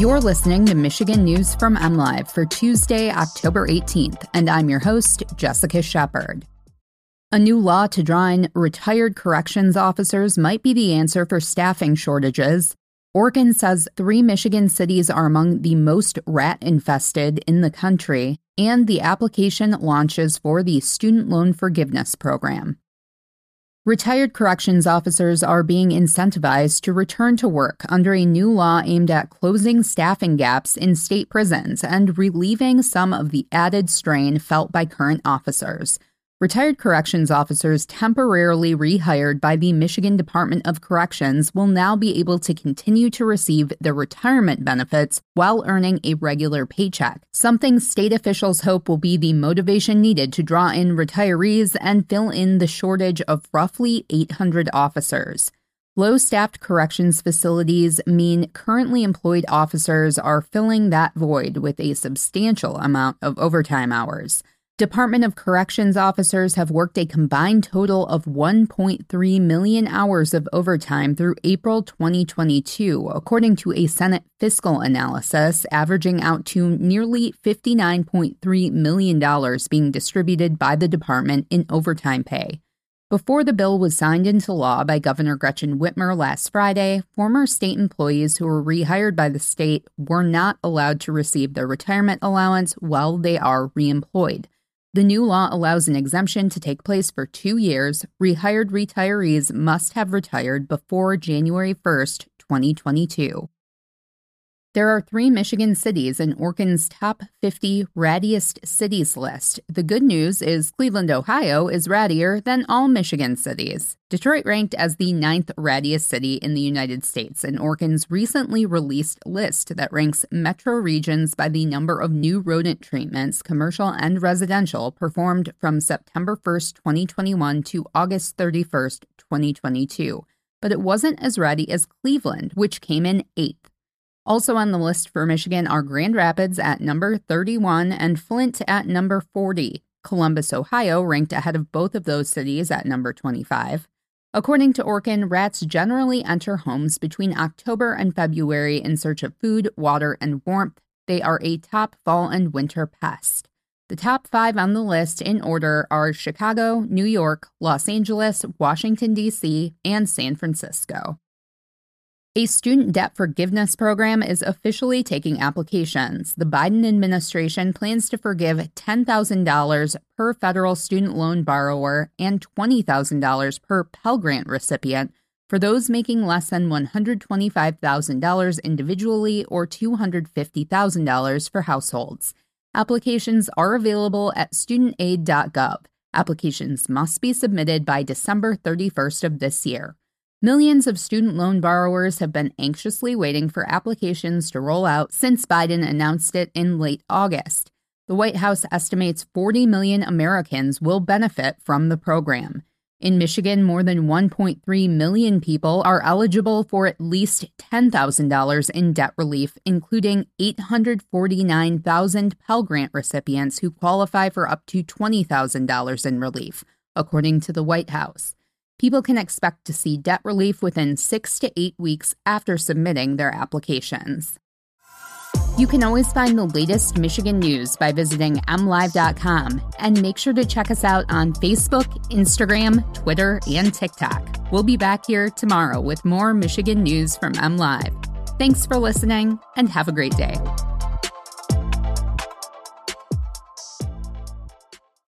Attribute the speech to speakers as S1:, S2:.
S1: You're listening to Michigan News from MLive for Tuesday, October 18th, and I'm your host, Jessica Shepard. A new law to draw in retired corrections officers might be the answer for staffing shortages. Orkin says three Michigan cities are among the most rat infested in the country, and the application launches for the Student Loan Forgiveness Program. Retired corrections officers are being incentivized to return to work under a new law aimed at closing staffing gaps in state prisons and relieving some of the added strain felt by current officers. Retired corrections officers temporarily rehired by the Michigan Department of Corrections will now be able to continue to receive their retirement benefits while earning a regular paycheck, something state officials hope will be the motivation needed to draw in retirees and fill in the shortage of roughly 800 officers. Low staffed corrections facilities mean currently employed officers are filling that void with a substantial amount of overtime hours. Department of Corrections officers have worked a combined total of 1.3 million hours of overtime through April 2022, according to a Senate fiscal analysis, averaging out to nearly $59.3 million being distributed by the department in overtime pay. Before the bill was signed into law by Governor Gretchen Whitmer last Friday, former state employees who were rehired by the state were not allowed to receive their retirement allowance while they are reemployed. The new law allows an exemption to take place for two years. Rehired retirees must have retired before January 1st, 2022. There are three Michigan cities in Orkin's top 50 rattiest cities list. The good news is Cleveland, Ohio is rattier than all Michigan cities. Detroit ranked as the ninth rattiest city in the United States in Orkin's recently released list that ranks metro regions by the number of new rodent treatments, commercial and residential, performed from September 1st, 2021 to August 31st, 2022. But it wasn't as ratty as Cleveland, which came in eighth. Also on the list for Michigan are Grand Rapids at number 31 and Flint at number 40. Columbus, Ohio ranked ahead of both of those cities at number 25. According to Orkin, rats generally enter homes between October and February in search of food, water, and warmth. They are a top fall and winter pest. The top five on the list in order are Chicago, New York, Los Angeles, Washington, D.C., and San Francisco. A student debt forgiveness program is officially taking applications. The Biden administration plans to forgive $10,000 per federal student loan borrower and $20,000 per Pell Grant recipient for those making less than $125,000 individually or $250,000 for households. Applications are available at studentaid.gov. Applications must be submitted by December 31st of this year. Millions of student loan borrowers have been anxiously waiting for applications to roll out since Biden announced it in late August. The White House estimates 40 million Americans will benefit from the program. In Michigan, more than 1.3 million people are eligible for at least $10,000 in debt relief, including 849,000 Pell Grant recipients who qualify for up to $20,000 in relief, according to the White House people can expect to see debt relief within six to eight weeks after submitting their applications. You can always find the latest Michigan news by visiting mlive.com and make sure to check us out on Facebook, Instagram, Twitter, and TikTok. We'll be back here tomorrow with more Michigan news from MLive. Thanks for listening and have a great day.